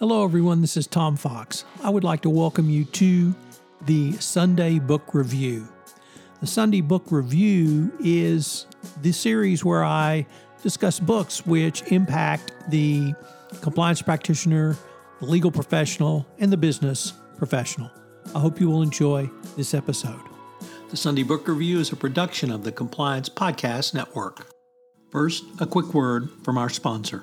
Hello, everyone. This is Tom Fox. I would like to welcome you to the Sunday Book Review. The Sunday Book Review is the series where I discuss books which impact the compliance practitioner, the legal professional, and the business professional. I hope you will enjoy this episode. The Sunday Book Review is a production of the Compliance Podcast Network. First, a quick word from our sponsor.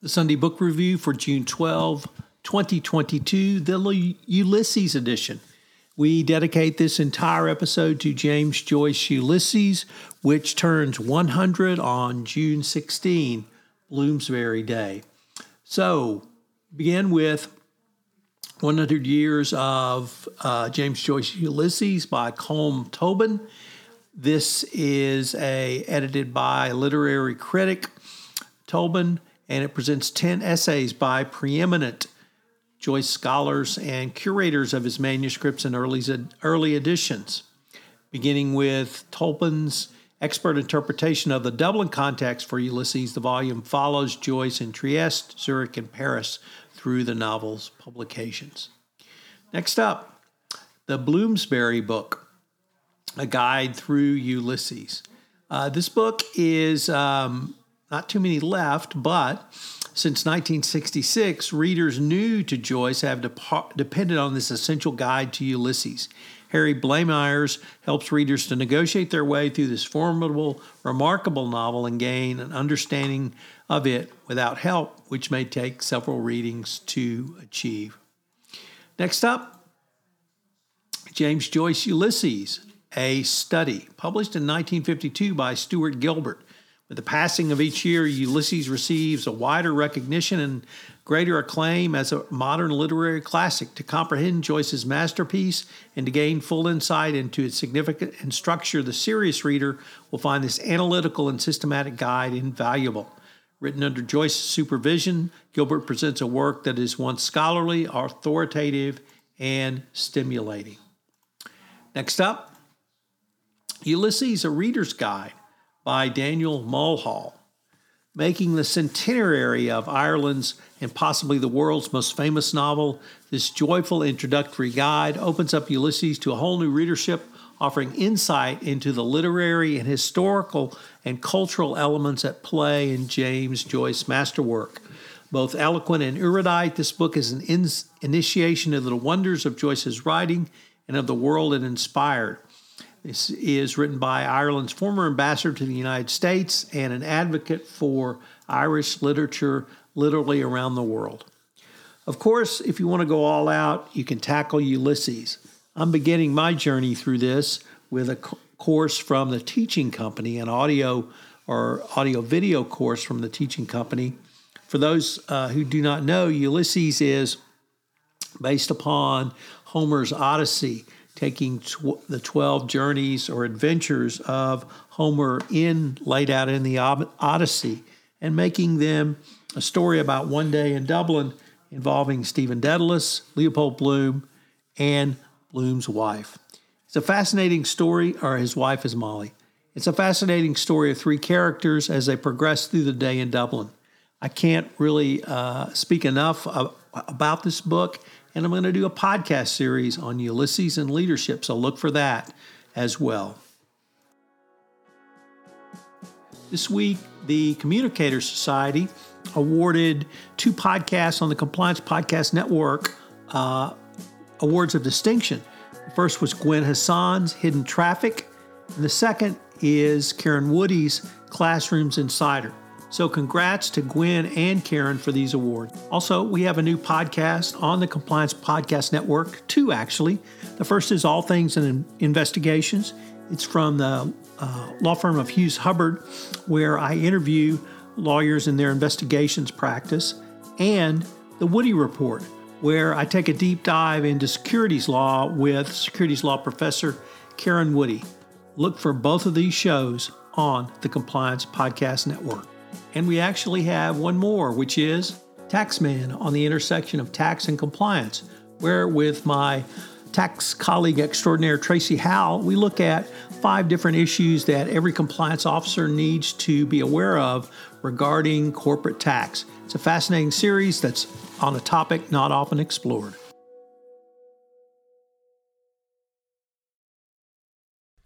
The Sunday Book Review for June 12, 2022, the Ulysses edition. We dedicate this entire episode to James Joyce Ulysses, which turns 100 on June 16, Bloomsbury Day. So, begin with 100 Years of uh, James Joyce Ulysses by Colm Tóibín. This is a edited by literary critic Tóibín and it presents 10 essays by preeminent Joyce scholars and curators of his manuscripts and early, early editions, beginning with Tóibín's expert interpretation of the Dublin context for Ulysses. The volume follows Joyce in Trieste, Zurich, and Paris through the novel's publications. Next up, the Bloomsbury book, A Guide Through Ulysses. Uh, this book is um, not too many left, but since 1966, readers new to Joyce have dep- depended on this essential guide to Ulysses. Harry Blamires helps readers to negotiate their way through this formidable, remarkable novel and gain an understanding of it without help, which may take several readings to achieve. Next up, James Joyce Ulysses, a study, published in 1952 by Stuart Gilbert. With the passing of each year, Ulysses receives a wider recognition and greater acclaim as a modern literary classic. To comprehend Joyce's masterpiece and to gain full insight into its significance and structure, the serious reader will find this analytical and systematic guide invaluable. Written under Joyce's supervision, Gilbert presents a work that is once scholarly, authoritative, and stimulating. Next up, Ulysses, a reader's guide by Daniel Mulhall, making the centenary of Ireland's and possibly the world's most famous novel. This joyful introductory guide opens up Ulysses to a whole new readership, offering insight into the literary and historical and cultural elements at play in James Joyce's masterwork. Both eloquent and erudite, this book is an in- initiation into the wonders of Joyce's writing and of the world it inspired. This is written by Ireland's former ambassador to the United States and an advocate for Irish literature literally around the world. Of course, if you want to go all out, you can tackle Ulysses. I'm beginning my journey through this with a course from the Teaching Company, an audio or audio video course from the Teaching Company. For those uh, who do not know, Ulysses is based upon Homer's Odyssey taking tw- the 12 journeys or adventures of Homer in laid out in the Odyssey and making them a story about one day in Dublin involving Stephen Dedalus, Leopold Bloom, and Bloom's wife. It's a fascinating story, or his wife is Molly. It's a fascinating story of three characters as they progress through the day in Dublin. I can't really uh, speak enough about this book and I'm going to do a podcast series on Ulysses and leadership, so look for that as well. This week, the Communicator Society awarded two podcasts on the Compliance Podcast Network uh, awards of distinction. The first was Gwen Hassan's Hidden Traffic, and the second is Karen Woody's Classrooms Insider. So, congrats to Gwen and Karen for these awards. Also, we have a new podcast on the Compliance Podcast Network, two actually. The first is All Things in Investigations. It's from the uh, law firm of Hughes Hubbard, where I interview lawyers in their investigations practice, and The Woody Report, where I take a deep dive into securities law with securities law professor Karen Woody. Look for both of these shows on the Compliance Podcast Network. And we actually have one more, which is Taxman on the intersection of tax and compliance, where with my tax colleague extraordinaire Tracy Howell, we look at five different issues that every compliance officer needs to be aware of regarding corporate tax. It's a fascinating series that's on a topic not often explored.